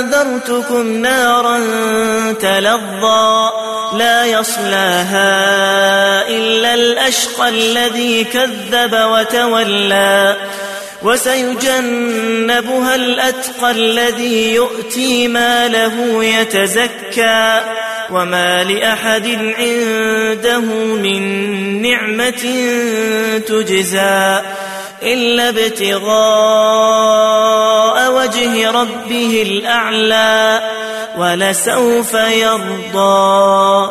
فأنذرتكم نارا تلظى لا يصلاها إلا الأشقى الذي كذب وتولى وسيجنبها الأتقى الذي يؤتي ماله يتزكى وما لأحد عنده من نعمة تجزى إلا ابتغاء وجه ربه الأعلى ولسوف يرضى.